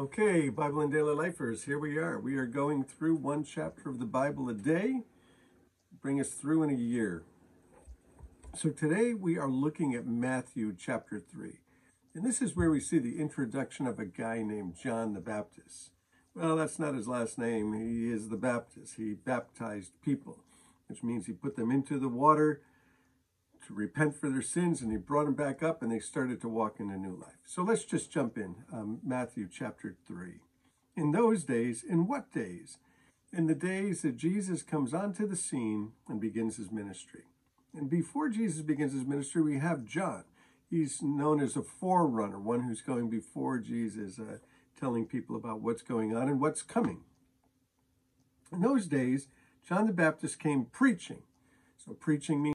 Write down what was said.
Okay, Bible and Daily Lifers, here we are. We are going through one chapter of the Bible a day, bring us through in a year. So today we are looking at Matthew chapter 3. And this is where we see the introduction of a guy named John the Baptist. Well, that's not his last name. He is the Baptist. He baptized people, which means he put them into the water repent for their sins and he brought them back up and they started to walk in a new life. So let's just jump in. Um, Matthew chapter 3. In those days, in what days? In the days that Jesus comes onto the scene and begins his ministry. And before Jesus begins his ministry, we have John. He's known as a forerunner, one who's going before Jesus, uh, telling people about what's going on and what's coming. In those days, John the Baptist came preaching. So preaching means